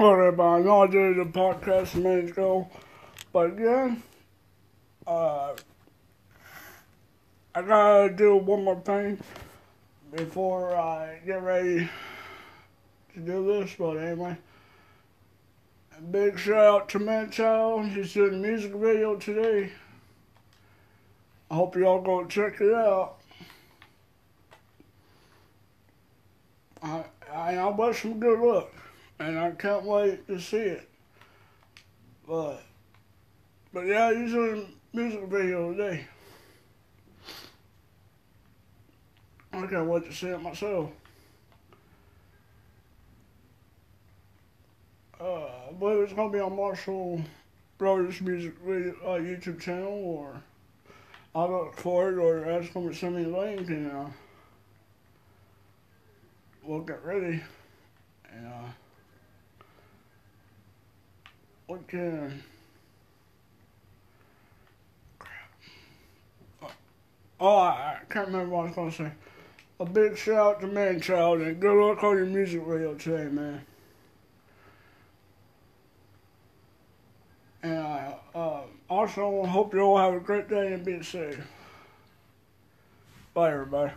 Everybody, I know I did the podcast a minute ago, but again, uh, I gotta do one more thing before I get ready to do this, but anyway. A big shout out to Child, he's doing a music video today. I hope y'all go check it out. I, I, I wish him good luck and I can't wait to see it. But, but yeah, in a music video today. I can't wait to see it myself. Uh, I believe it's gonna be on Marshall Brothers Music video, uh, YouTube channel, or I'll look for it, or ask them to send me a link, and uh, we'll get ready. And uh, what can? Oh, I, I can't remember what I was gonna say. A big shout out to Man Child and good luck on your music video today, man. And I uh, also hope you all have a great day and be safe. Bye, everybody.